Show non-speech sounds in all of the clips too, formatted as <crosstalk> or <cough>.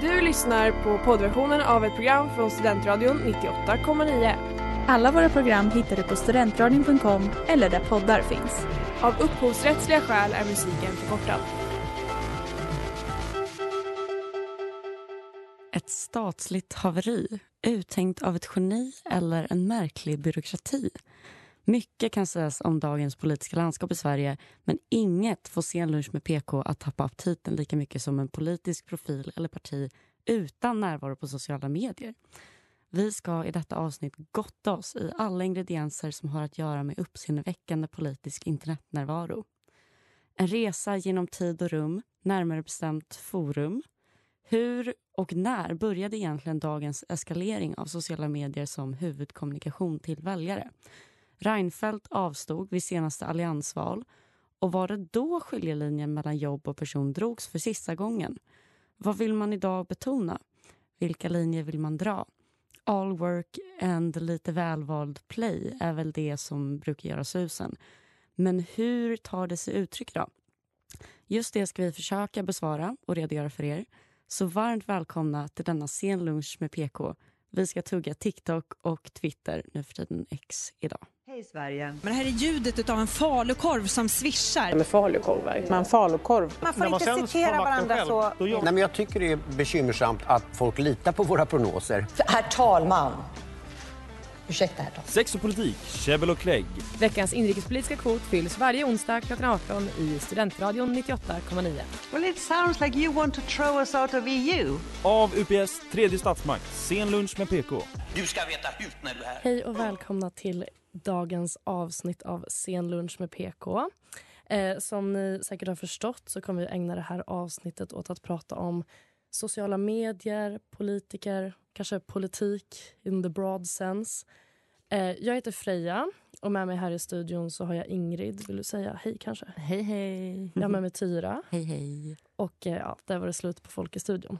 Du lyssnar på poddversionen av ett program från Studentradion 98,9. Alla våra program hittar du på studentradion.com eller där poddar finns. Av upphovsrättsliga skäl är musiken förkortad. Ett statsligt haveri, uttänkt av ett geni eller en märklig byråkrati. Mycket kan sägas om dagens politiska landskap i Sverige men inget får sen lunch med PK att tappa aptiten lika mycket som en politisk profil eller parti utan närvaro på sociala medier. Vi ska i detta avsnitt gotta oss i alla ingredienser som har att göra med uppseendeväckande politisk internetnärvaro. En resa genom tid och rum, närmare bestämt forum. Hur och när började egentligen dagens eskalering av sociala medier som huvudkommunikation till väljare? Reinfeldt avstod vid senaste alliansval och var det då skiljelinjen mellan jobb och person drogs för sista gången? Vad vill man idag betona? Vilka linjer vill man dra? All work and lite välvald play är väl det som brukar göra susen. Men hur tar det sig uttryck då? Just det ska vi försöka besvara och redogöra för er. Så varmt välkomna till denna sen lunch med PK. Vi ska tugga TikTok och Twitter, nu för tiden X, idag. Hej Sverige. Men det här är ljudet av en falukorv som svischar. Med falukorvar. Man falukorv. Man får inte citera varandra så. Nej, men jag tycker det är bekymmersamt att folk litar på våra prognoser. Herr talman! Ursäkta, herr talman. Sex och politik, käbbel och klägg. Veckans inrikespolitiska kvot fylls varje onsdag klockan 18 i Studentradion 98,9. Well it sounds like you want to throw us out of EU. Av UPS tredje statsmakt, sen lunch med PK. Du ska veta hut när du är här. Hej och välkomna till dagens avsnitt av Sen lunch med PK. Eh, som ni säkert har förstått så kommer vi ägna det här avsnittet åt att prata om sociala medier, politiker, kanske politik in the broad sense. Eh, jag heter Freja och med mig här i studion så har jag Ingrid. Vill du säga hej kanske? Hej hej! Jag har med mig Tyra. <laughs> Hej hej! Och eh, ja, där var det slut på folk i studion.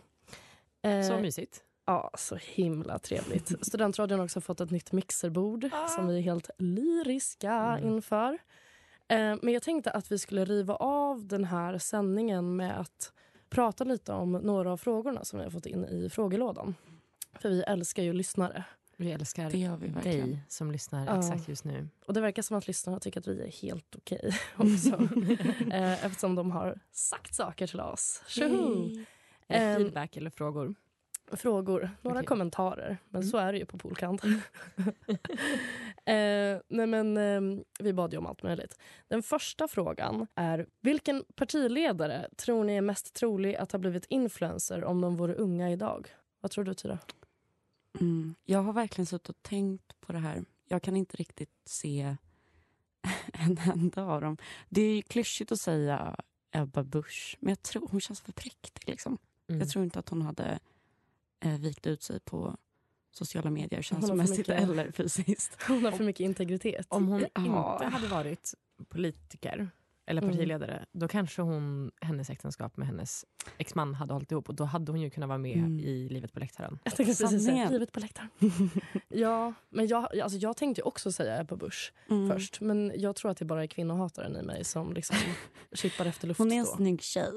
Eh, Så mysigt. Ja, så himla trevligt. <laughs> Studentradion har också fått ett nytt mixerbord som vi är helt lyriska Mm. inför. Eh, men jag tänkte att vi skulle riva av den här sändningen med att prata lite om några av frågorna som vi har fått in i frågelådan. För vi älskar ju lyssnare. Vi älskar Det gör vi verkligen. dig som lyssnar Ja. exakt just nu. Och det verkar som att lyssnarna tycker att vi är helt okej <laughs> också. <laughs> eh, eftersom de har sagt saker till oss. Tjoho! Ehm, feedback eller frågor? Frågor, några Okej. kommentarer. Men Mm. så är det ju på Polkant. <laughs> eh, nej men, eh, vi bad ju om allt möjligt. Den första frågan är vilken partiledare tror ni är mest trolig att ha blivit influencer om de vore unga idag? Vad tror du Tyra? Mm. Jag har verkligen suttit och tänkt på det här. Jag kan inte riktigt se <laughs> en enda av dem. Det är klyschigt att säga Ebba Busch, men jag tror hon känns för präktig. Liksom. Mm. Jag tror inte att hon hade eh, vikt ut sig på sociala medier känslomässigt eller fysiskt. Hon har för <laughs> mycket integritet. Om hon Ja. inte hade varit politiker eller Mm. partiledare då kanske hon, hennes äktenskap med hennes exman hade hållit ihop och då hade hon ju kunnat vara med Mm. i Livet på läktaren. Jag tänkte precis säga livet på läktaren. <laughs> ja, men jag, alltså jag tänkte också säga Ebba Busch Mm. först. Men jag tror att det bara är kvinnohataren i mig som liksom <laughs> kippar efter luft Hon är en då. snygg tjej.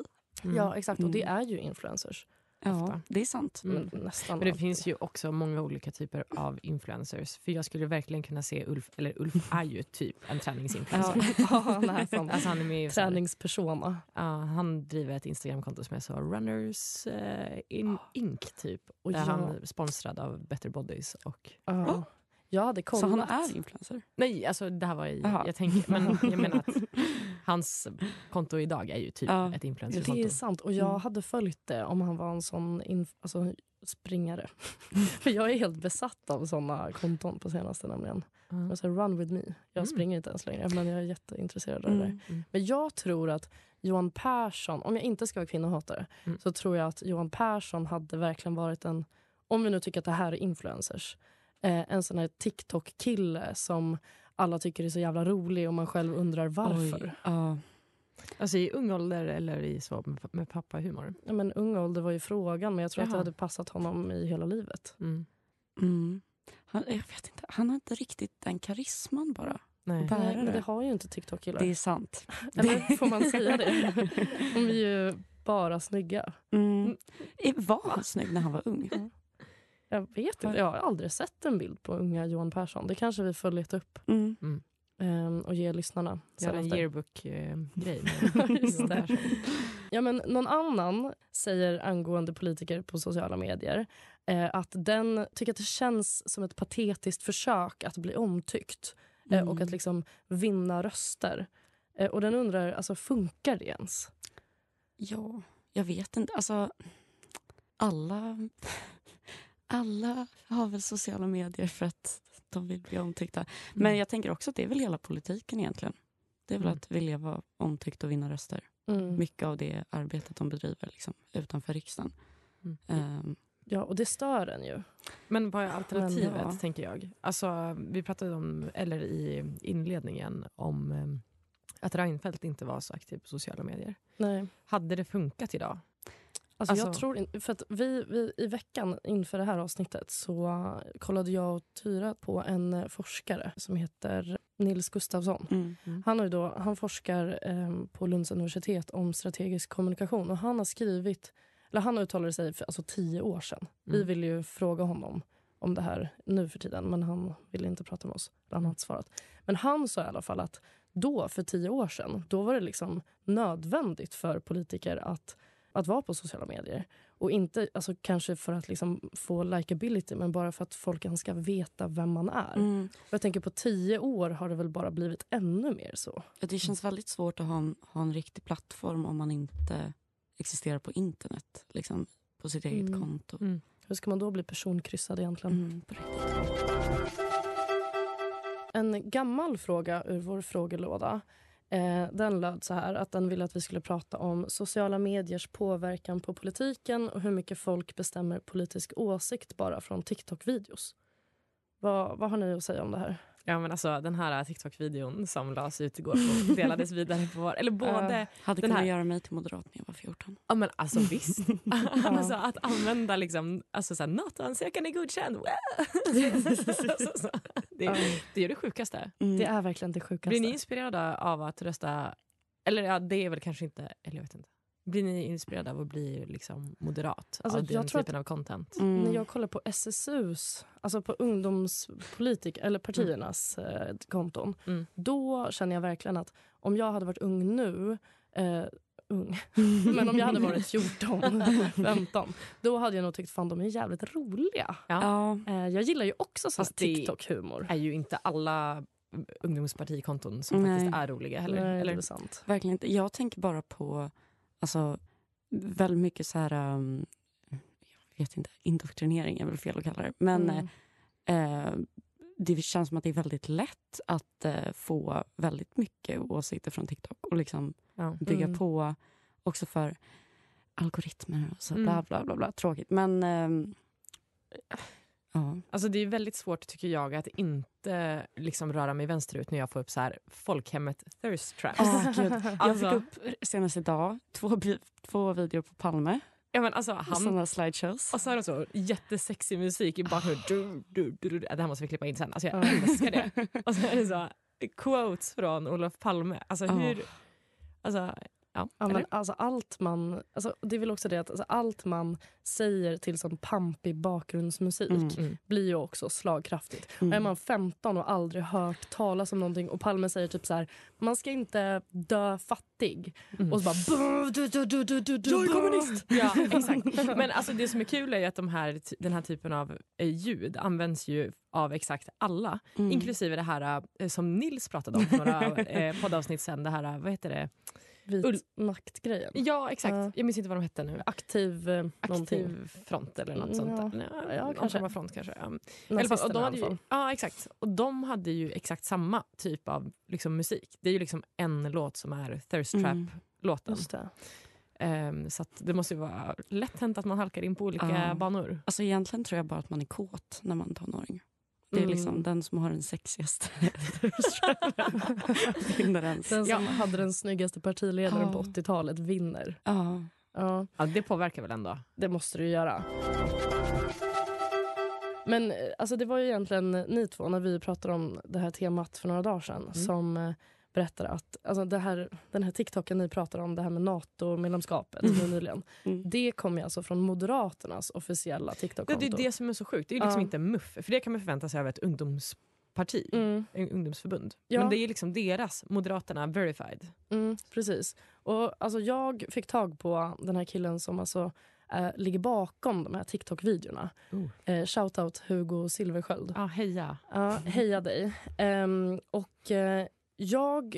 Mm. Ja, exakt. Och det Mm. är ju influencers. Ja, Ofta. det är sant. Mm. Men nästan Men det alltid. finns ju också många olika typer av influencers. För jag skulle verkligen kunna se Ulf, eller Ulf <laughs> är ju typ en träningsinfluencer. Ja, <laughs> han är <laughs> sån Alltså han är med träningspersona. Ja, han driver ett Instagramkonto som är så Runners eh, in, Inc. typ. Och där jag- han är sponsrad av Better Bodies. Och, Ja. Jag hade kollat. Så han är influencer? nej, alltså det här var i, jag tänker, men jag menar att hans konto idag är ju typ Ja, ett det influencerkonto. är sant. Och jag Mm. hade följt det om han var en sån inf- alltså, springare. <laughs> För jag är helt besatt av såna konton på senaste nämligen. Ja. Alltså, run with me. Jag Mm. springer inte ens längre men jag är jätteintresserad av det där. Mm. Mm. Men jag tror att Johan Persson, om jag inte ska vara kvinnohatare, Mm. så tror jag att Johan Persson hade verkligen varit en, om vi nu tycker att det här är influencers, eh, en sån här TikTok-kille som alla tycker är så jävla rolig och man själv undrar varför. Oj, ja. Alltså i ung ålder eller i så med, med pappahumor. Ja, men ung ålder var ju frågan men jag tror att det Jaha. hade passat honom i hela livet. Mm. Mm. Han, jag vet inte, han har inte riktigt den karisman bara. Nej. Nej, men det. har ju inte TikTok-killar. Det är sant. <laughs> Eller får man säga det? <laughs> De är ju bara snygga. Mm. Var han snygg när han var ung? Jag vet inte. Jag har aldrig sett en bild på unga Johan Persson. Det kanske vi får leta upp Mm. Mm. ehm, och ge lyssnarna. Göra en yearbook-grej. <laughs> Det. Ja, men någon annan säger angående politiker på sociala medier eh, att den tycker att det känns som ett patetiskt försök att bli omtyckt eh, Mm. och att liksom vinna röster. Eh, och den undrar, alltså funkar det ens? Ja, jag vet inte. Alltså, alla, alla har väl sociala medier för att de vill bli omtyckta. Men Mm. jag tänker också att det är väl hela politiken egentligen. Det är väl Mm. att vilja vara omtyckt och vinna röster. Mm. Mycket av det arbetet de bedriver liksom, utanför riksdagen. Mm. Ehm, Ja, och det stör en ju. Men vad är alternativet, ja. tänker jag? Alltså, vi pratade om, eller i inledningen om eh, att Reinfeldt inte var så aktiv på sociala medier. Nej. Hade det funkat idag? Alltså, jag Alltså- tror in, för att vi, vi, I veckan inför det här avsnittet så kollade jag och Tyra på en uh, forskare som heter Nils Gustafsson. mm. Han, har då, han forskar eh, på Lunds universitet om strategisk kommunikation och han har skrivit, eller han uttalade sig för alltså, tio år sedan. Vi Mm. ville ju fråga honom om det här nu för tiden men han ville inte prata med oss. Han har svarat. Men han sa i alla fall att då, för tio år sedan, då var det liksom nödvändigt för politiker att, att vara på sociala medier. Och inte alltså, kanske för att liksom få likability men bara för att folk ska veta vem man är. Mm. Och jag tänker på tio år har det väl bara blivit ännu mer så. Ja, Det känns väldigt svårt att ha en, ha en riktig plattform om man inte existerar på internet. Liksom, på sitt eget Mm. konto. Mm. Hur ska man då bli personkryssad egentligen? Mm. En gammal fråga ur vår frågelåda Eh, den löd så här att den ville att vi skulle prata om sociala mediers påverkan på politiken och hur mycket folk bestämmer politisk åsikt bara från TikTok-videos. Vad, vad har ni att säga om det här? Ja, men alltså, den här TikTok-videon som lades ut igår och <laughs> delades vidare på vår... Eller både... Hade Den kunnat här- göra mig till moderat när jag var 14. Ja, men alltså <laughs> visst. alltså, att använda liksom, alltså, så här, NATO-ansökan är godkänd. Alltså, <laughs> så, det, Ja. det är det sjukaste. Mm. Det är verkligen det sjukaste. Blir ni inspirerade av att rösta... Eller ja, det är väl kanske inte... Eller jag vet inte. Blir ni inspirerade av att bli liksom moderat Alltså, av den typen av content? Mm. När jag kollar på SSUs, alltså på ungdomspolitik eller partiernas eh, konton, Mm. då känner jag verkligen att om jag hade varit ung nu, eh, ung, <laughs> men om jag hade varit 14, 15, <laughs> då hade jag nog tyckt fan de är jävligt roliga. Ja. Eh, jag gillar ju också sån TikTok-humor. är ju inte alla ungdomspartikonton som Nej. faktiskt är roliga heller. Nej, det eller? är sant. Verkligen inte. Jag tänker bara på alltså, väldigt mycket så här... Um, jag vet inte, indoktrinering är väl fel att kalla det. Men Mm. eh, det känns som att det är väldigt lätt att eh, få väldigt mycket åsikter från TikTok och liksom Ja. bygga Mm. på också för algoritmer och så Mm. bla bla bla. bla. Tråkigt. Men ehm, ja. Alltså det är väldigt svårt tycker jag att inte liksom röra mig vänsterut när jag får upp så här folkhemmet thirst traps. Åh, gud. <laughs> Jag Alltså- fick upp senast idag två, två videor på Palme. Ja, men alltså, han, Sådana slideshows. och så har de så jättesexig musik i bakgrunden. Du, du, du, du. Det här måste vi klippa in sen. Alltså, jag Ja. älskar det. <laughs> Och så är det så quotes från Olof Palme. Alltså hur... Alltså, ja. Ja, men alltså allt man, alltså det är väl också det att alltså allt man säger till sån pampig bakgrundsmusik Mm. Mm. blir ju också slagkraftigt. Mm. Och är man 15 och aldrig hört talas om någonting och Palme säger typ så här, man ska inte dö fattig. Mm. Och så bara... "Brr, du, du, du, du, du, du, Jag är brr." kommunist! <laughs> Ja, exakt. Men alltså, det som är kul är att de här, den här typen av eh, ljud används ju av exakt alla. Mm. Inklusive det här eh, som Nils pratade om för några <laughs> eh, poddavsnitt sen. Det här, vad heter det? Vit maktgrejen. Ja, exakt. Ja. Jag minns inte vad de hette nu. Aktiv eh, någonting. Aktiv front eller något sånt. Ja. där. Ja, Ja, kanske. kanske. front kanske. Ja. Fall, och Nazisterna de hade ju, ja, exakt. Och de hade ju exakt samma typ av liksom, musik. Det är ju liksom en låt som är Thirst Mm. Trap-låten. Det. Ehm, så att det måste ju vara lätt hänt att man halkar in på olika Ja. banor. Alltså egentligen tror jag bara att man är kåt när man är tonåring. Det är Mm. liksom den som har den sexigaste <laughs> <laughs> vinner ens. Den som Ja. hade den snyggaste partiledaren Ja. på 80-talet vinner. Ja. Ja. Ja, det påverkar väl ändå? Det måste du göra. Men eh, alltså, det var ju egentligen ni två, när vi pratade om det här temat för några dagar sedan, Mm. som berättade att alltså det här, den här TikToken ni pratar om, det här med NATO-medlemskapet mm. nyligen. Mm. Det kommer alltså från Moderaternas officiella TikTok-konto. Det är det som är så sjukt. Det är liksom uh. inte MUF, för det kan man förvänta sig av ett ungdomsparti, mm. ungdomsförbund. Ja. Men det är liksom deras, Moderaterna, verified. Mm, precis. Och alltså jag fick tag på den här killen som alltså eh, ligger bakom de här TikTok-videorna. Uh. Eh, shoutout Hugo Silversköld. Ah, heja. Ja, heja dig. Um, och eh, jag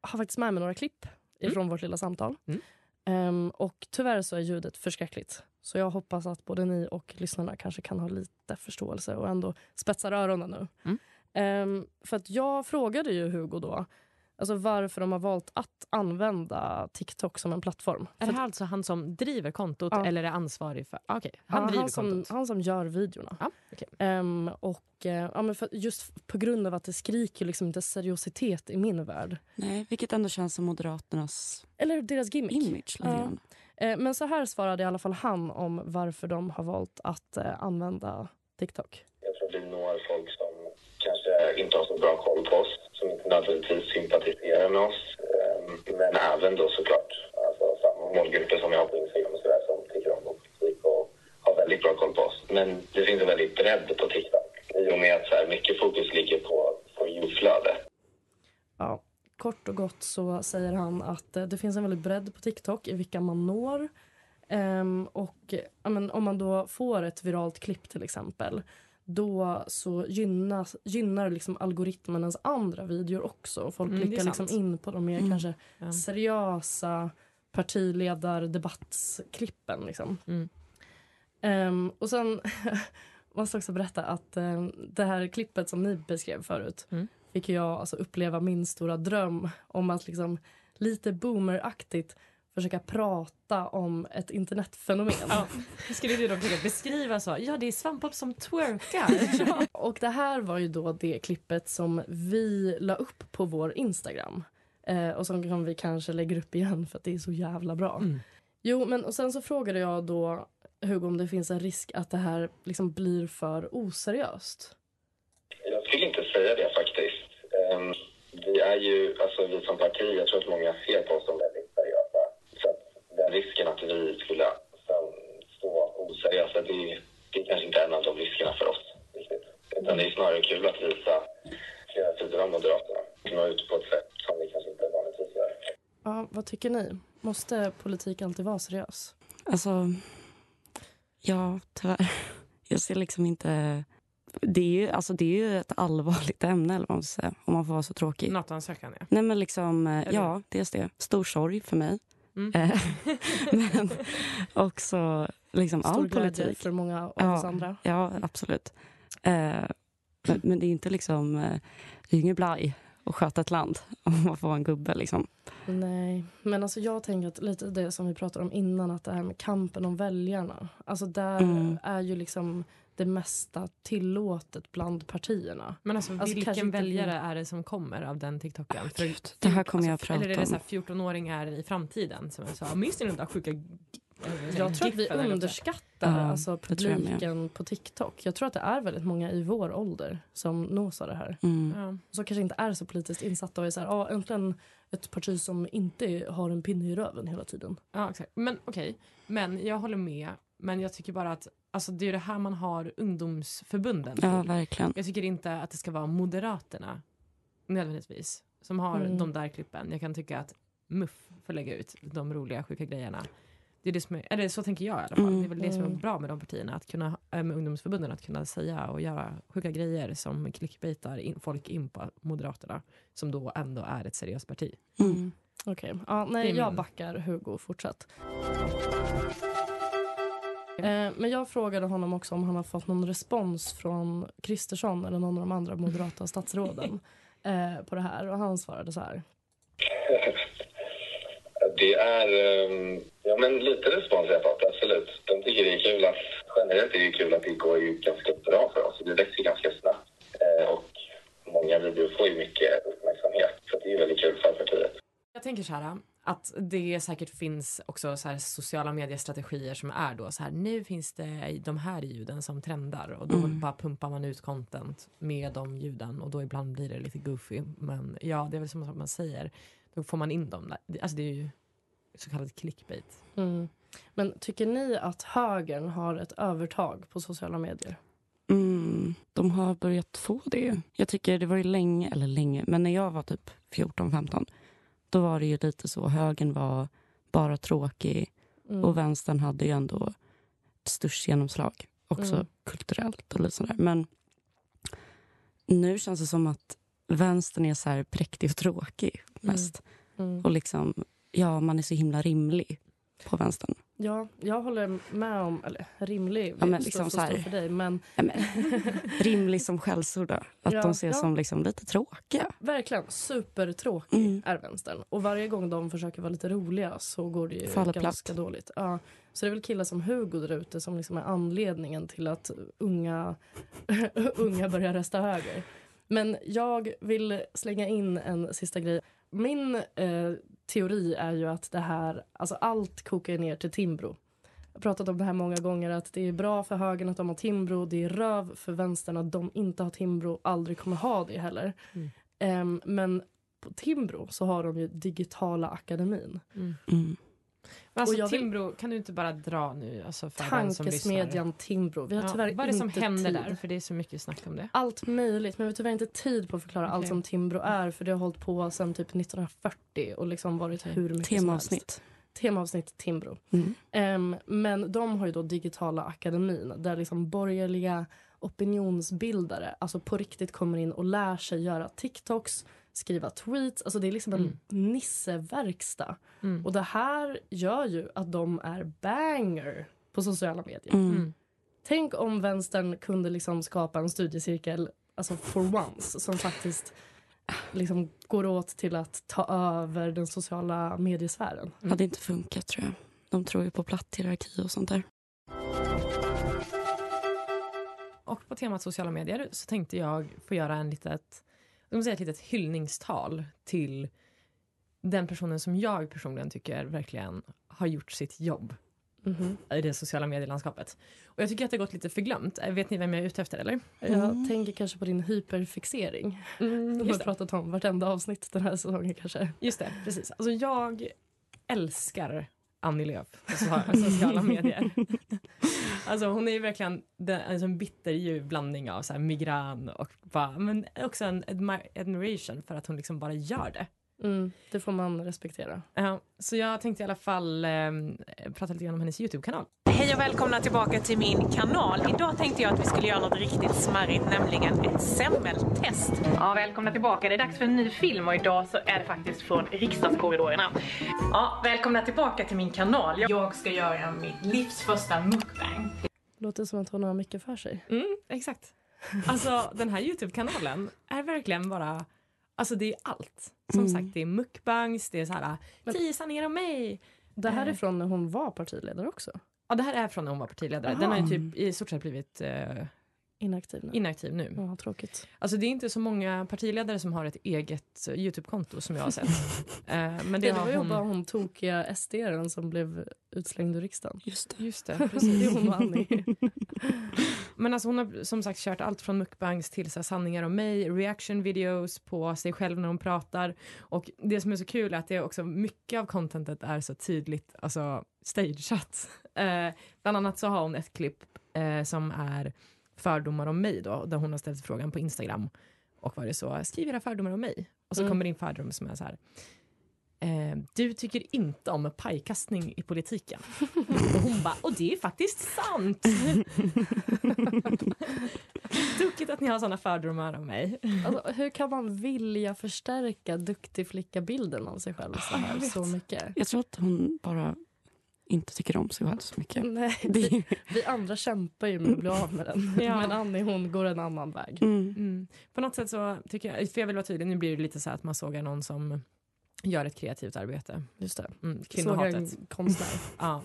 har faktiskt med mig några klipp mm. ifrån vårt lilla samtal. Mm. Um, och tyvärr så är ljudet förskräckligt. Så jag hoppas att både ni och lyssnarna kanske kan ha lite förståelse och ändå spetsar öronen nu. Mm. Um, för att jag frågade ju Hugo då Alltså varför de har valt att använda TikTok som en plattform. Är det här alltså han som driver kontot ja. eller är ansvarig för... Ah, okay. Han ja, driver han som, kontot? Han som gör videorna. Ah, okay. um, ehm, och, uh, ja, men just på grund av att det skriker liksom inte seriositet i min värld. Nej, vilket ändå känns som Moderaternas Eller deras gimmick. image. Ja. Uh, men så här svarade i alla fall han om varför de har valt att uh, använda TikTok. Jag tror det når folk som kanske inte har så bra koll på oss som inte nödvändigtvis sympatiserar med oss. Eh, men även då såklart alltså, samma målgrupper som jag har på Instagram och sådär som tycker om politik och har väldigt bra koll på oss. Men det finns en väldigt bredd på TikTok i och med att så här, mycket fokus ligger på, på you-flöde. Ja, kort och gott så säger han att eh, det finns en väldigt bredd på TikTok i vilka man når. Um, och men, om man då får ett viralt klipp till exempel då så gynnas, gynnar liksom algoritmen ens andra videor också. Och folk mm, klickar liksom in på de mer mm. kanske ja. seriösa partiledardebattsklippen. Liksom. Mm. Um, och sen <laughs> måste jag också berätta att um, det här klippet som ni beskrev förut mm. fick jag alltså uppleva min stora dröm om att liksom lite boomeraktigt försöka prata om ett internetfenomen. <laughs> Ja. Skulle du då försöka beskriva så? Ja, det är svampbob som twerkar. <laughs> ja. Och det här var ju då det klippet som vi la upp på vår Instagram. Eh, och som vi kanske lägger upp igen för att det är så jävla bra. Mm. Jo, men och sen så frågade jag då Hugo om det finns en risk att det här liksom blir för oseriöst. Jag skulle inte säga det faktiskt. Um, vi är ju, alltså vi som parti, jag tror att många ser på oss som väldigt risken att vi skulle stå oseriösa, det, det är kanske inte en av de riskerna för oss. Riktigt. Utan det är snarare kul att visa flera sidor av Moderaterna. Nå ut på ett sätt som vi kanske inte vanligtvis gör. Ja, vad tycker ni? Måste politik alltid vara seriös? Alltså, ja, tyvärr. <laughs> Jag ser liksom inte... Det är ju, alltså det är ju ett allvarligt ämne, eller vad man ska säga, om man får vara så tråkig. NATO-ansökan, ja. Nej, men liksom, eh, ja, dels det. Stor sorg för mig. Mm. Eh, <laughs> men också liksom Stor all politik. för många av ja, oss andra. Ja, absolut. Eh, men, men, det är inte liksom... Eh, det är inget blaj att sköta ett land <laughs> om man får en gubbe. Liksom. Nej, men alltså jag tänker att lite det som vi pratade om innan, att det här med kampen om väljarna. Alltså där mm. är ju liksom det mesta tillåtet bland partierna. Men alltså, alltså vilken väljare är det som kommer av den TikToken? Oh, För, det här kommer alltså, jag att prata om. Eller är det 14-åringar i framtiden som är så, minns ni de där sjuka jag tror att vi underskattar ja, alltså, publiken på TikTok. Jag tror att det är väldigt många i vår ålder som nås av det här. Mm. Ja. Som kanske inte är så politiskt insatta och är så här, ah, äntligen ett parti som inte har en pinne i röven hela tiden. Ja, exakt. Men okej, okay. men jag håller med. Men jag tycker bara att alltså, det är det här man har ungdomsförbunden till. Ja, verkligen. Jag tycker inte att det ska vara Moderaterna nödvändigtvis som har mm. de där klippen. Jag kan tycka att MUF får lägga ut de roliga sjuka grejerna. Det är det som är, eller så tänker jag i alla fall. Mm. Det är väl det som är mm. bra med de partierna, att kunna, äh, med ungdomsförbunden, att kunna säga och göra sjuka grejer som clickbaitar in, folk in på Moderaterna, som då ändå är ett seriöst parti. Mm. Okej, okay. ja, nej, jag backar Hugo, fortsätt. Eh, men jag frågade honom också om han har fått någon respons från Kristersson eller någon av de andra moderata statsråden <laughs> eh, på det här och han svarade så här. <laughs> Det är um, ja, men lite respons jag fått, absolut. De tycker det är kul att, generellt är det kul att det går ju ganska bra för oss. Det växer ganska snabbt eh, och många videor får ju mycket uppmärksamhet så det är väldigt kul för partiet. Jag tänker så här, att det säkert finns också så här sociala mediestrategier som är då så här nu finns det de här ljuden som trendar och då Mm. bara pumpar man ut content med de ljuden och då ibland blir det lite goofy men ja det är väl som man säger då får man in dem där. Alltså det är ju så kallad clickbait. Mm. Men tycker ni att högern har ett övertag på sociala medier? Mm, de har börjat få det. Jag tycker det var ju länge, eller länge, men när jag var typ 14-15 då var det ju lite så. Högern var bara tråkig Mm. och vänstern hade ju ändå ett störst genomslag. Också Mm. kulturellt och lite sådär. Men nu känns det som att vänstern är så här präktig och tråkig mest. Mm. Och liksom, ja, man är så himla rimlig på vänstern. Ja, jag håller med om, eller rimlig, Ja, men liksom så stå för dig, men Ja, men, <laughs> rimlig som skällsord. Att Ja, de ses ja. som liksom lite tråkiga. verkligen supertråkig Mm. är vänstern. Och varje gång de försöker vara lite roliga så går det ju Faller ganska platt. dåligt. Ja, så det är väl killar som Hugo där ute som liksom är anledningen till att unga, <laughs> unga börjar rösta höger. Men jag vill slänga in en sista grej. Min eh, teori är ju att det här, alltså allt kokar ner till Timbro. Jag har pratat om det här många gånger att det är bra för högern att de har Timbro. Det är röv för vänstern att de inte har Timbro, aldrig kommer ha det heller. Mm. Ehm, men på Timbro så har de ju Digitala akademin. Mm. Men alltså, Och jag vill- Timbro, kan du inte bara dra nu? Alltså för den som lyssnar? Tankesmedjan Timbro. Vi har Ja, tyvärr vad är det som händer tid. där? För det är så mycket snack om det. Allt möjligt, men vi har tyvärr inte tid på att förklara allt Okej. som Timbro är för det har hållit på sedan typ 1940 och liksom varit Okej. hur mycket som helst. Temaavsnitt. Temaavsnitt Timbro. Mm. Ehm, men de har ju då Digitala akademin där liksom borgerliga opinionsbildare alltså på riktigt kommer in och lär sig göra TikToks, skriva tweets. Alltså det är liksom en Mm. nisseverkstad. Mm. Och det här gör ju att de är banger på sociala medier. Mm. Mm. Tänk om vänstern kunde liksom skapa en studiecirkel alltså for once som faktiskt liksom går åt till att ta över den sociala mediesfären. hade inte funkat tror jag. De tror ju på platt hierarki och sånt där. Och på temat sociala medier så tänkte jag få göra en litet, jag ska säga ett litet hyllningstal till den personen som jag personligen tycker verkligen har gjort sitt jobb Mhm. i det sociala medielandskapet. Och jag tycker att det har gått lite för glömt. Eh, Vet ni vem jag är ute efter eller? Jag Mm. tänker kanske på din hyperfixering. Mm, vi har pratat om vartenda avsnitt den här säsongen kanske. just det, precis. Alltså jag älskar Annie Lööf <laughs> på so- sociala medier. Alltså hon är ju verkligen den, alltså en bitterljuv blandning av så migrän och bara, men också en admi- admiration för att hon liksom bara gör det. Mm, det får man respektera. Ja, så jag tänkte i alla fall eh, prata lite grann om hennes Youtube-kanal. Hej och välkomna tillbaka till min kanal. Idag tänkte jag att vi skulle göra något riktigt smarrigt, nämligen ett semmeltest. Ja, välkomna tillbaka. Det är dags för en ny film och idag så är det faktiskt från riksdagskorridorerna. Ja, välkomna tillbaka till min kanal. Jag ska göra mitt livs första mukbang. Låter som att hon har mycket för sig. Mm, exakt. Alltså den här Youtube-kanalen är verkligen bara, alltså det är allt. Som Mm. sagt, det är mukbangs, det är så här, tio sanningar om mig. Det här är Eh. från när hon var partiledare också. Ja, det här är från när hon var partiledare. Den har ju typ i stort sett blivit eh, Inaktiv nu. inaktiv nu. Ja, tråkigt. Alltså det är inte så många partiledare som har ett eget eh, Youtube-konto som jag har sett. <laughs> Eh, men det Det, var har ju hon. bara hon tokiga SD-aren som blev utslängd ur riksdagen. Just det. Just det, <laughs> Det precis. är hon och Annie. <laughs> Men alltså hon har som sagt kört allt från mukbangs till så här, sanningar om mig, reaction videos på sig själv när hon pratar. Och det som är så kul är att det är också mycket av contentet är så tydligt alltså stageat. Eh, bland annat så har hon ett klipp eh, som är fördomar om mig då, där hon har ställt frågan på Instagram. Och var det så, skriv era fördomar om mig. Och så Mm. kommer din fördom som är så här. Eh, du tycker inte om pajkastning i politiken. <laughs> och hon bara, och det är faktiskt sant. <laughs> Tokigt att ni har såna fördomar om mig. Alltså, hur kan man vilja förstärka duktig flicka-bilden av sig själv så här så mycket? Jag tror att hon bara inte tycker om sig själv så mycket. Nej, <laughs> Det vi, vi andra kämpar ju med att bli av med den. Ja. Men Annie hon går en annan väg. Mm. Mm. På något sätt så tycker jag, för jag vill vara tydlig, nu blir det lite så här att man sågar någon som gör ett kreativt arbete. Just det. Mm, Sågar en kvinnohatet. konstnär. Ja.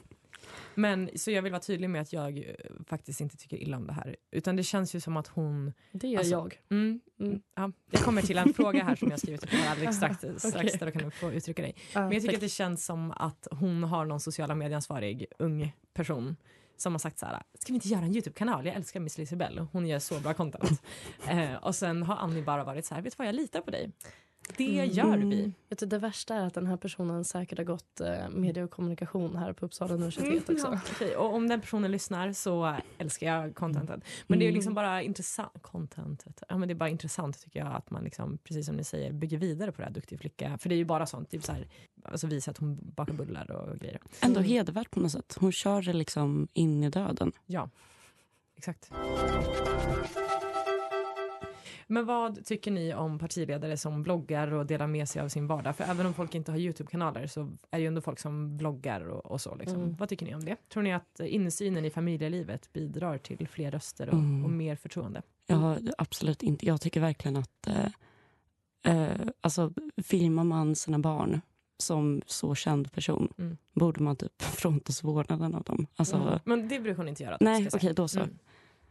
Men så jag vill vara tydlig med att jag eh, faktiskt inte tycker illa om det här. Utan det känns ju som att hon... Det gör jag. Mm, Mm. ja, jag kommer till en fråga här som jag skrivit upp här alldeles strax, <laughs> Aha, strax där du kan få uttrycka dig. Ja, Men jag tycker tack. att det känns som att hon har någon sociala medieansvarig ung person som har sagt så här, ska vi inte göra en YouTube-kanal? Jag älskar Miss Lisabelle, hon gör så bra content. <laughs> eh, och sen har Annie bara varit så här, vet du vad, jag litar på dig. Det Mm. gör vi. Vet du, det värsta är att den här personen säkert har gått eh, media och kommunikation här på Uppsala universitet Mm, också. ja, okej. Och om den personen lyssnar så älskar jag contentet. Men det är ju liksom Mm. bara intressant. Contentet. Ja, men det är bara intressant tycker jag att man liksom, precis som ni säger, bygger vidare på det här duktig flicka. För det är ju bara sånt, typ så här, alltså visa att hon bakar bullar och grejer. Ändå hedervärt på något sätt. Hon kör det liksom in i döden. Ja, exakt. Men vad tycker ni om partiledare som bloggar och delar med sig av sin vardag? För även om folk inte har Youtube-kanaler så är det ju ändå folk som bloggar och, och så. Liksom. Mm. Vad tycker ni om det? Tror ni att insynen i familjelivet bidrar till fler röster och, Mm. och mer förtroende? Ja, absolut inte. Jag tycker verkligen att eh, eh, alltså, filmar man sina barn som så känd person Mm. borde man typ <laughs> fråntas vårdnaden av dem. Alltså, Mm. Men det brukar hon inte göra. Nej, okej, då så. Mm.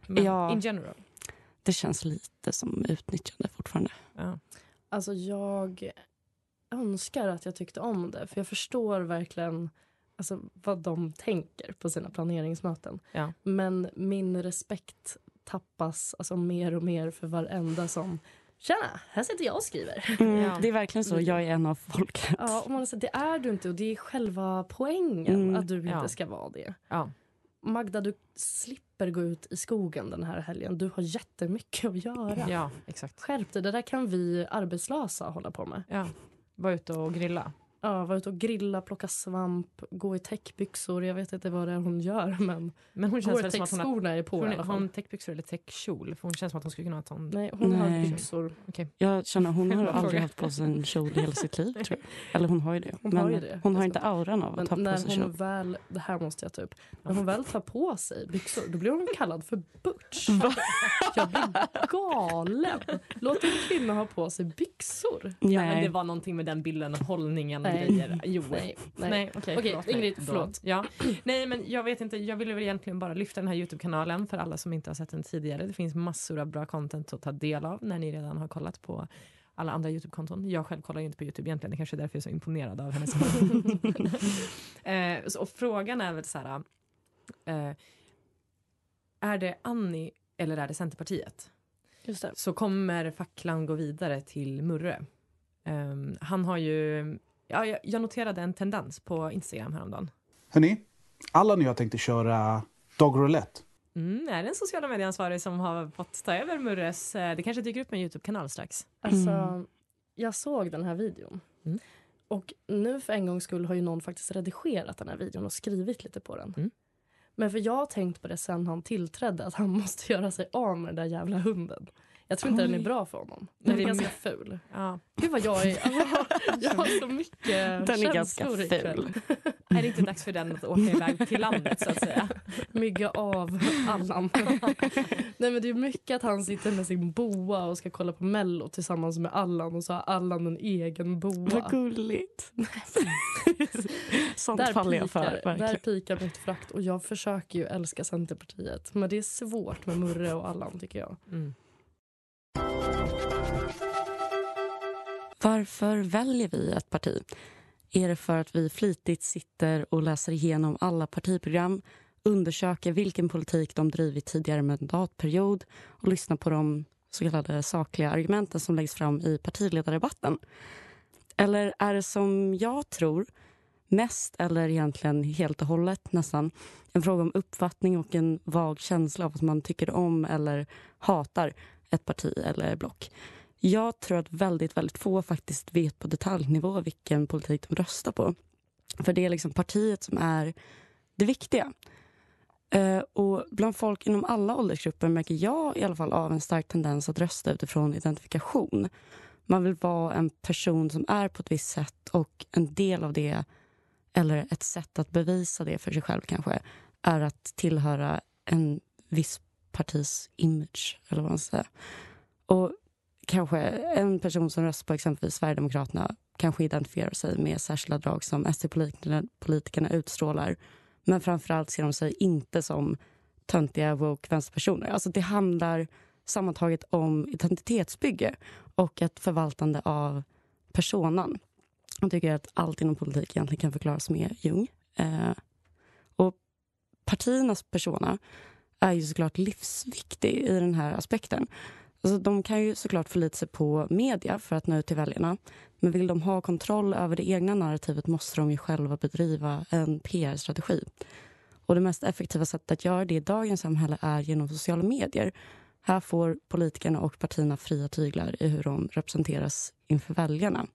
Men Ja. in general. Det känns lite som utnyttjande fortfarande. Ja. Alltså jag önskar att jag tyckte om det för jag förstår verkligen alltså, vad de tänker på sina planeringsmöten. Ja. Men min respekt tappas alltså, mer och mer för varenda som Tjena, här sitter jag och skriver. Mm, Ja. Det är verkligen så. Jag är en av folket. Ja, och man säger, det är du inte och det är själva poängen Mm, att du inte ja. ska vara det. Ja. Magda, du slipper gå ut i skogen den här helgen. Du har jättemycket att göra. ja, exakt. Skärp dig, det där kan vi arbetslösa hålla på med. Ja. Var ute och grilla. Ja, vara ute och grilla, plocka svamp, gå i täckbyxor. Jag vet inte vad det är hon gör men Men hon känns väl som att hon har Gore-Tex-skorna är på i Hon, alla har hon fall. täckbyxor eller täckkjol? För hon känns som att hon skulle kunna ha ett sånt. Nej, hon har Nej. byxor. Jag känner hon har <laughs> aldrig haft på sig en kjol i hela sitt liv. Tror jag. Eller hon har ju det. Hon Men har ju det, hon har inte auran av Men att ha på när sig hon kjol. väl, det här måste jag ta upp, när hon väl tar på sig byxor då blir hon kallad för butch. Jag blir galen. Låt en kvinna ha på sig byxor. Ja, men Nej. det var någonting med den bilden, hållningen och Nej. grejer. Jo. Nej, <laughs> Nej, nej. okej. Förlåt mig Ingrid, förlåt. Ja. Nej, men jag vet inte. Jag ville väl egentligen bara lyfta den här Youtube-kanalen för alla som inte har sett den tidigare. Det finns massor av bra content att ta del av när ni redan har kollat på alla andra Youtube-konton. Jag själv kollar ju inte på Youtube egentligen. Det kanske är därför jag är så imponerad av hennes <laughs> eh, så, Och frågan är väl så här. Eh, är det Annie eller är det Centerpartiet? Just det. så kommer facklan gå vidare till Murre. Ehm, han har ju, ja, jag, jag noterade en tendens på Instagram häromdagen. Hörni, alla ni har tänkt att köra Dog Roulette. Mm, är det en sociala medieansvarig som har fått ta över Murres, eh, det kanske dyker upp en Youtube-kanal strax. Alltså, Mm. jag såg den här videon. Mm. Och nu för en gångs skull har ju någon faktiskt redigerat den här videon och skrivit lite på den. Mm. Men för jag har tänkt på det sen han tillträdde att han <laughs> måste göra sig av med den där jävla hunden. Jag tror inte den är Oj. bra för honom. Den är ganska ful. Ja. Gud vad jag är... <laughs> Jag har så mycket Den är ganska ful. Är det inte dags för den att åka iväg till landet så att säga? Mygga av Allan. <laughs> Nej men det är mycket att han sitter med sin boa och ska kolla på mello tillsammans med Allan och så har Allan en egen boa. Vad gulligt. Sånt Där faller jag för. pikar, där Verkligen. pikar mitt frakt och jag försöker ju älska Centerpartiet men det är svårt med Murre och Allan tycker jag. Mm. Varför väljer vi ett parti? Är det för att vi flitigt sitter och läser igenom alla partiprogram undersöker vilken politik de drivit tidigare mandatperiod och lyssnar på de så kallade sakliga argumenten som läggs fram i partiledardebatten? Eller är det som jag tror, mest eller egentligen helt och hållet nästan en fråga om uppfattning och en vag känsla av att man tycker om eller hatar ett parti eller block? Jag tror att väldigt, väldigt få faktiskt vet på detaljnivå vilken politik de röstar på. För det är liksom partiet som är det viktiga. Eh, och bland folk inom alla åldersgrupper märker jag i alla fall av en stark tendens att rösta utifrån identifikation. Man vill vara en person som är på ett visst sätt och en del av det, eller ett sätt att bevisa det för sig själv kanske, är att tillhöra en viss partis image, eller vad man ska säga. Och kanske en person som röstar på exempelvis Sverigedemokraterna kanske identifierar sig med särskilda drag som SD-politikerna utstrålar Men framförallt ser de sig inte som töntiga woke vänsterpersoner. Alltså det handlar sammantaget om identitetsbygge och ett förvaltande av personan. Jag tycker att allt inom politik egentligen kan förklaras med Jung. Eh, och partiernas persona är ju såklart livsviktig i den här aspekten. Alltså, de kan ju såklart förlita sig på media för att nå ut till väljarna. Men vill de ha kontroll över det egna narrativet måste de ju själva bedriva en PR-strategi. Och det mest effektiva sättet att göra det i dagens samhälle är genom sociala medier. Här får politikerna och partierna fria tyglar i hur de representeras inför väljarna.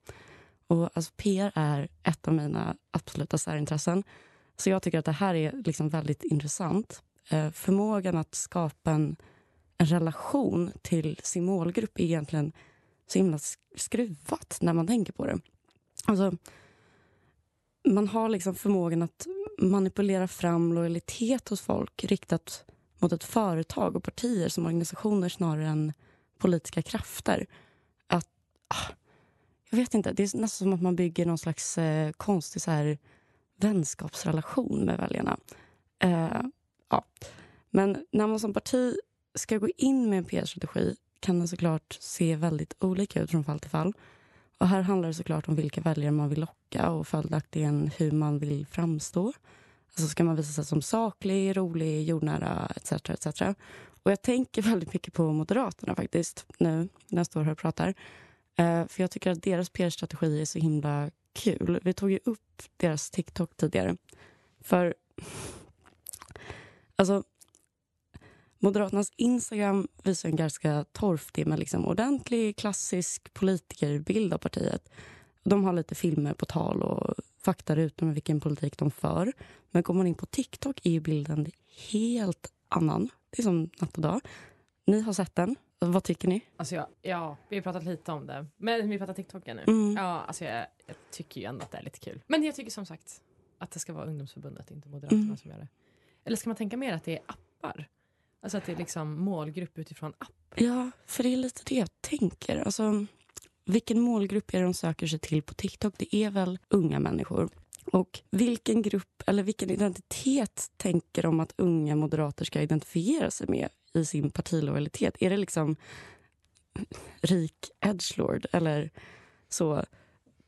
Och alltså PR är ett av mina absoluta särintressen. Så jag tycker att det här är liksom väldigt intressant. Eh, förmågan att skapa en, en relation till sin målgrupp är egentligen så himla skruvat när man tänker på det. Alltså, man har liksom förmågan att manipulera fram lojalitet hos folk riktat mot ett företag och partier som organisationer snarare än politiska krafter. Att, ah, jag vet inte, Det är nästan som att man bygger någon slags eh, konstig så här, vänskapsrelation med väljarna. Eh, ja. Men när man som parti ska gå in med en PR-strategi kan den såklart se väldigt olika ut från fall till fall. Och här handlar det såklart om vilka väljare man vill locka och följaktligen hur man vill framstå. Alltså ska man visa sig som saklig, rolig, jordnära etc. etc. Och jag tänker väldigt mycket på Moderaterna faktiskt nu när jag står här och pratar. Uh, för jag tycker att deras PR-strategi är så himla kul. Vi tog ju upp deras TikTok tidigare. För alltså Moderaternas Instagram visar en ganska torftig men liksom ordentlig klassisk politikerbild av partiet. De har lite filmer på tal och faktarutor med vilken politik de för. Men går man in på TikTok är bilden helt annan. Det är som natt och dag. Ni har sett den. Vad tycker ni? Alltså jag, ja, vi har pratat lite om det. Men vi pratar TikTok nu. Mm. Ja, alltså jag, jag, tycker ju ändå att det är lite kul. Men jag tycker som sagt att det ska vara ungdomsförbundet, inte Moderaterna Mm. som gör det. Eller ska man tänka mer att det är appar? Alltså att det är liksom målgrupp utifrån app. Ja, för det är lite det jag tänker. Alltså, vilken målgrupp är det de söker sig till på TikTok? Det är väl unga människor. Och vilken grupp eller vilken identitet tänker de att unga moderater ska identifiera sig med i sin partilojalitet? Är det liksom rik edgelord eller så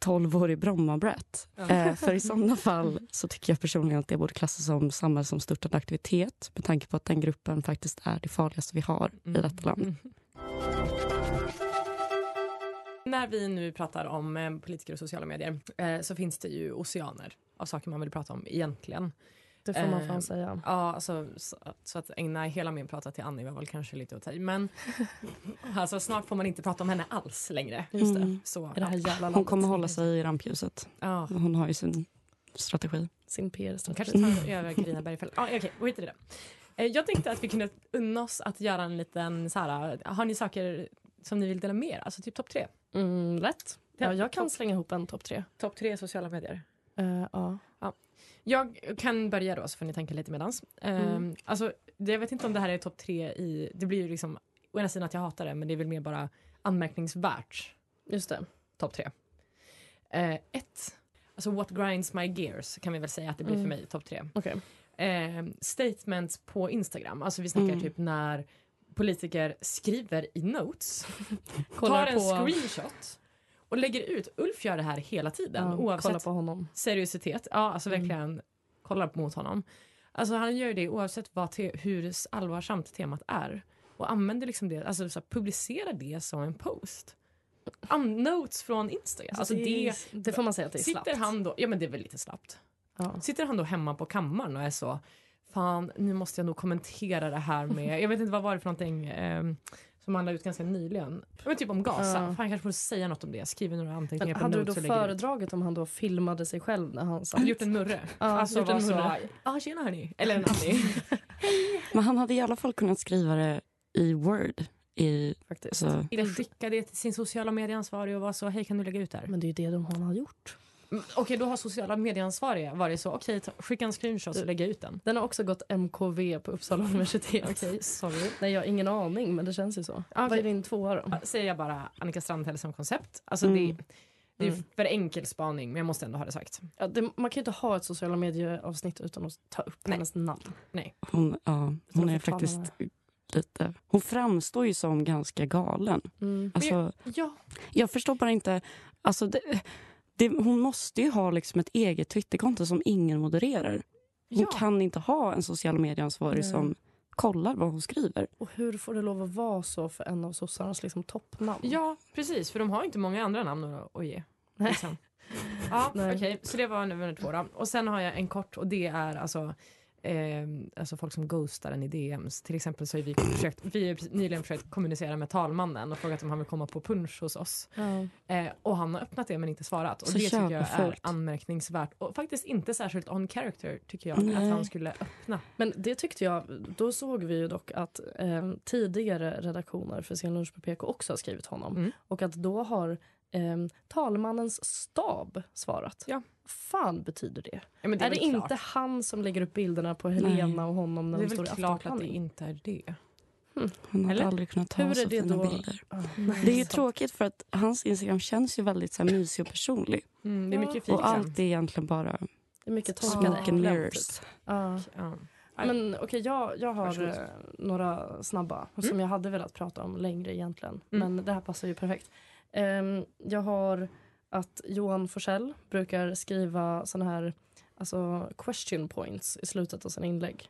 12-årig Bromma-brat? Ja. Eh, för i sådana fall så tycker jag personligen att det borde klassas som samhällsomstörtande aktivitet med tanke på att den gruppen faktiskt är det farligaste vi har i detta land. <laughs> När vi nu pratar om eh, politiker och sociala medier eh, så finns det ju oceaner av saker man vill prata om egentligen. Det får man Eh, fan säga. Ja, alltså, så, så att ägna hela min prata till Annie var väl kanske lite att ta. Men <laughs> alltså, snart får man inte prata om henne alls längre. Just det. Så, I det här jävla Hon kommer hålla sig i rampljuset. Ja. Hon har ju sin strategi. Sin PR-strategi. kanske tar över Carina Bergfeldt. Ja, Okej, skit i det. Eh, Jag tänkte att vi kunde unna oss att göra en liten så här, har ni saker som ni vill dela med er? Alltså typ topp tre? Mm, lätt. Ja, jag kan Topp- slänga ihop en topp tre. Topp tre sociala medier. Eh, ja. Ja. Jag kan börja då så får ni tänka lite medans. Mm. Um, alltså, jag vet inte om det här är topp tre i... Det blir ju liksom å ena sidan att jag hatar det men det är väl mer bara anmärkningsvärt. Just det. Topp tre. Eh, ett. Alltså what grinds my gears kan vi väl säga att det blir Mm. för mig topp tre. Okej. Eh, statements på Instagram. Alltså vi snackar Mm. typ när politiker skriver i notes, <laughs> tar en på- screenshot och lägger ut. Ulf gör det här hela tiden Ja, oavsett på honom. seriositet. Ja, alltså Mm. verkligen kolla mot honom. Alltså han gör det oavsett vad te- hur allvarsamt temat är. Och använder liksom det, alltså så här, publicerar det som en post. An- notes från Instagram. Alltså det, det, det får man säga att det är sitter slappt. han då, ja men det är väl lite slappt. Ja. Sitter han då hemma på kammaren och är så, fan nu måste jag nog kommentera det här med, jag vet inte vad var det för någonting eh, som han la ut ganska nyligen. Men typ om Gaza, Ja. fan kanske borde säga något om det, skriver några anteckningar Men på hade du då föredragit om han då filmade sig själv när han satt? Gjort en murre. Ja, alltså gjort en så, murre. ja tjena hörni. Eller en Annie. <laughs> Men han hade i alla fall kunnat skriva det i Word. I, Faktiskt. Så, Eller skicka det till sin sociala medieansvarig och vara så, hej kan du lägga ut det här? Men det är ju det de han har gjort. Mm, Okej, då har sociala medieansvariga varit så, okej ta- skicka en screenshot och lägga ut den. Den har också gått MKV på Uppsala universitet. <laughs> Okej, sorry. Nej, jag har ingen aning, men det känns ju så. Vad är din tvåa då? Säger jag bara Annika Strandhäll som koncept. Alltså Mm. det, Det är Mm. för enkel spaning men jag måste ändå ha det sagt. Ja, det, man kan ju inte ha ett sociala medieavsnitt utan att ta upp hennes namn. Nej. Hon, ja, hon är faktiskt lite... Hon framstår ju som ganska galen. Mm. Alltså, Ja. jag förstår bara inte... Alltså det, det, hon måste ju ha liksom ett eget Twitterkonto som ingen modererar. Hon Ja. kan inte ha en sociala medieansvarig Nej. som kollar vad hon skriver. Och hur får det lov att vara så för en av sossarnas liksom, toppnamn? Ja, precis. För de har inte många andra namn att, ge. Nej. Liksom. Ja, <laughs> okej. Så det var nummer två då. Och sen har jag en kort och det är alltså Eh, alltså folk som ghostar en i DMs. Till exempel så har vi, försökt, vi har nyligen försökt kommunicera med talmannen och frågat om han vill komma på punch hos oss. Ja. Eh, och han har öppnat det men inte svarat. Och Så det tycker jag är anmärkningsvärt. Och faktiskt inte särskilt on character tycker jag. Att Nej. han skulle öppna. Men det tyckte jag, då såg vi ju dock att eh, tidigare redaktioner för Sen lunch på PK också har skrivit honom. Mm. Och att då har eh, talmannens stab svarat. Ja. Fan betyder det? Ja, men det är, är det väl klart. inte han som lägger upp bilderna på Helena och honom när Det är de står väl i klart att det inte är det. Hon hade Eller? aldrig kunnat ta Hur är så det fina då? bilder. Ah, Det är ju sant. tråkigt för att hans Instagram känns ju väldigt så här, mysig och personlig. Mm, det är mycket Och allt är egentligen bara Det är mycket smoke and mirrors. Ja. Ja. Men okej, jag, jag har Varsågod. eh, några snabba som jag hade velat prata om längre egentligen. Mm. Men det här passar ju perfekt. Ehm, jag har att Johan Forsell brukar skriva såna här alltså question points i slutet av sina inlägg.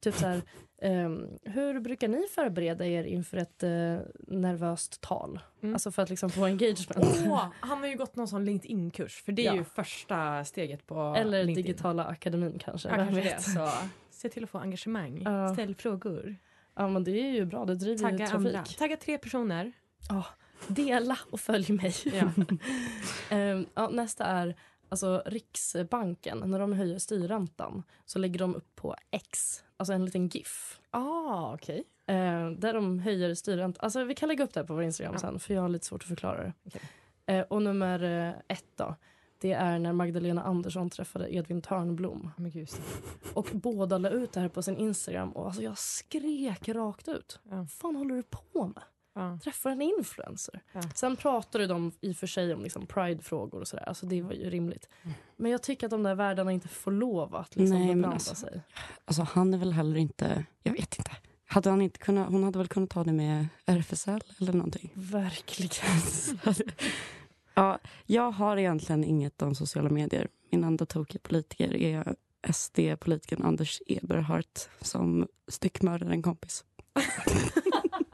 Typ så här, ehm, hur brukar ni förbereda er inför ett eh, nervöst tal? Mm. Alltså för att liksom få engagement. Åh, han har ju gått någon sån LinkedIn-kurs. För det är Ja. ju första steget på Eller LinkedIn. digitala akademin kanske. Ja, kanske det. Så se till att få engagemang. Ja. Ställ frågor. Ja men det är ju bra, det driver ju Tagga trafik. andra. Tagga tre personer. Ja, dela och följ mig. Ja. <laughs> Ehm, ja, nästa är alltså Riksbanken. När de höjer styrräntan så lägger de upp på X, alltså en liten GIF. Ah, okej. Ehm, där de höjer styrräntan. Alltså, vi kan lägga upp det här på vår Instagram Ja. sen för jag har lite svårt att förklara det. Okej. Ehm, och nummer eh, ett då. Det är när Magdalena Andersson träffade Edvin Törnblom. Och båda la ut det här på sin Instagram och alltså jag skrek rakt ut. Ja. Fan håller du på med? Ja. träffar en influencer. Ja. Sen pratade de i och för sig om liksom pride-frågor och sådär. Alltså det var ju rimligt. Men jag tycker att de där världarna inte får lov att liksom Nej, men beblanda alltså- sig. Alltså han är väl heller inte... Jag vet inte. Hade han inte kunnat, hon hade väl kunnat ta det med RFSL eller någonting. Verkligen. <laughs> ja, jag har egentligen inget om sociala medier. Min enda tokiga politiker är SD-politikern Anders Eberhardt som styckmördade en kompis. <laughs> <laughs>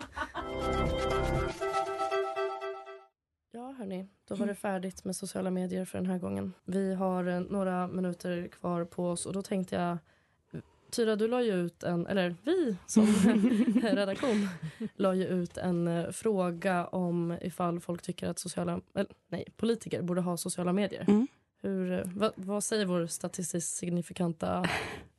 Ja, hörni. Då var det färdigt med sociala medier för den här gången. Vi har eh, några minuter kvar på oss och då tänkte jag Tyra, du la ju ut en, eller vi som <laughs> redaktion la ju ut en eh, fråga om ifall folk tycker att sociala, nej, politiker borde ha sociala medier. Mm. Hur, eh, vad, vad säger vår statistiskt signifikanta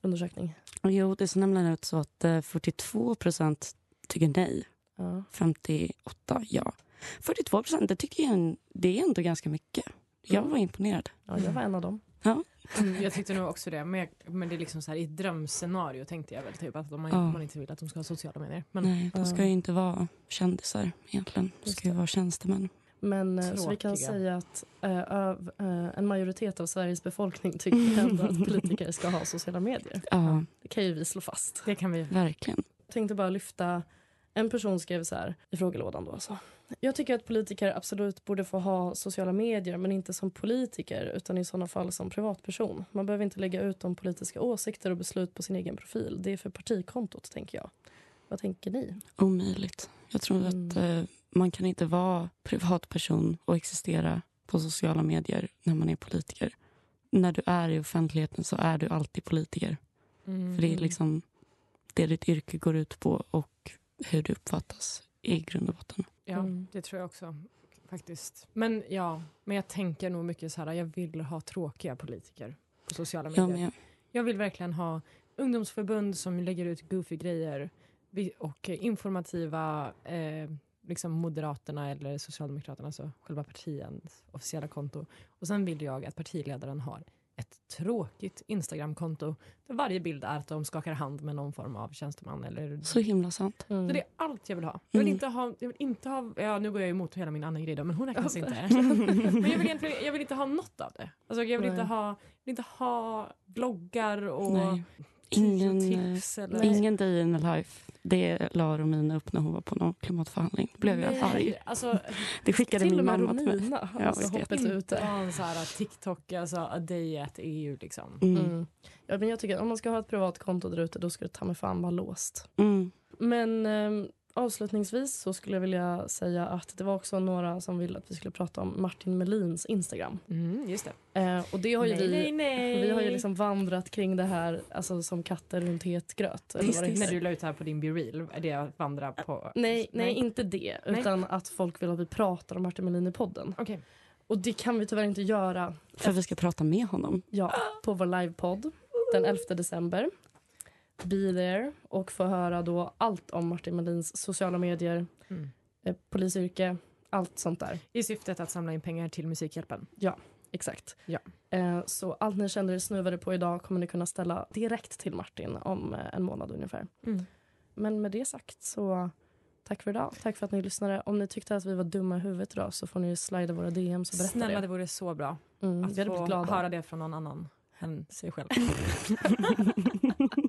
undersökning? Jo, det ser nämligen ut så att eh, 42 procent tycker nej. Ja. 58 ja. 42 procent, det tycker jag det är ändå ganska mycket. Jag var imponerad. Ja, jag var en av dem. Ja. Mm, jag tyckte nog också det. Men, jag, men det är liksom så här, i ett drömscenario tänkte jag väl typ att man, Ja. man inte vill att de ska ha sociala medier. Men, Nej, de ska ju inte vara kändisar egentligen. De ska ju vara tjänstemän. Men eh, så vi kan Tråkiga. säga att öv, eh, en majoritet av Sveriges befolkning tycker ändå att <laughs> politiker ska ha sociala medier. Ja, Det kan ju vi slå fast. Det kan vi. verkligen. Jag tänkte bara lyfta, en person skrev så här i frågelådan då alltså. Jag tycker att politiker absolut borde få ha sociala medier men inte som politiker utan i sådana fall som privatperson. Man behöver inte lägga ut de politiska åsikter och beslut på sin egen profil. Det är för partikontot tänker jag. Vad tänker ni? Omöjligt. Jag tror att Mm. eh, man kan inte vara privatperson och existera på sociala medier när man är politiker. När du är i offentligheten så är du alltid politiker. Mm. För det är liksom det ditt yrke går ut på och hur du uppfattas i grund och botten. Ja, Mm. det tror jag också. Faktiskt. Men ja, men jag tänker nog mycket så här, jag vill ha tråkiga politiker på sociala medier. Jag med. Jag vill verkligen ha ungdomsförbund som lägger ut goofy grejer och informativa eh, liksom Moderaterna eller Socialdemokraterna, alltså själva partiets officiella konto. Och sen vill jag att partiledaren har ett tråkigt Instagramkonto där varje bild är att de skakar hand med någon form av tjänsteman. Eller... Så himla sant. Så det är allt jag vill ha. Jag vill Mm. inte ha, jag vill inte ha ja, nu går jag emot hela min annan grej då, men hon räknas inte. men jag vill, egentligen, jag vill inte ha något av det. Alltså, jag vill inte ha, jag vill inte ha bloggar och Nej. Ingen, tips eller- ingen day in a life. Det la Romina upp när hon var på någon klimatförhandling. Då blev jag Nej, arg. Alltså, <laughs> Det skickade Till min och med mamma till mig. Romina, Ja, alltså, hoppet ute. en så här TikTok, alltså a day at EU liksom. Mm. Mm. Ja, men jag tycker att om man ska ha ett privat konto där ute då ska det ta mig fan vara låst. Mm. Men ehm, avslutningsvis så skulle jag vilja säga att det var också några som ville att vi skulle prata om Martin Melins Instagram. Mm, just det. Eh, och det har ju Nej, vi, nej, nej. vi har ju liksom vandrat kring det här alltså, som katter runt het gröt. eller vad det När du la ut det här på din BeReal, är det att vandra på? Nej, nej, inte det. Nej. Utan att folk vill att vi pratar om Martin Melin i podden. Okej. Och det kan vi tyvärr inte göra För vi ska prata med honom. ja, på vår livepodd den 11 december. Be there och få höra då allt om Martin Melins sociala medier, Mm. eh, polisyrke, allt sånt där. I syftet att samla in pengar till Musikhjälpen. Ja, exakt. Ja. Eh, så allt ni känner er snuvade på idag kommer ni kunna ställa direkt till Martin om eh, en månad ungefär. Mm. Men med det sagt så tack för idag. Tack för att ni lyssnade. Om ni tyckte att vi var dumma i huvudet idag så får ni slida våra DMs och berätta Snälla, det. det vore så bra Mm, att vi hade få höra det från någon annan än sig själv. <laughs> <laughs>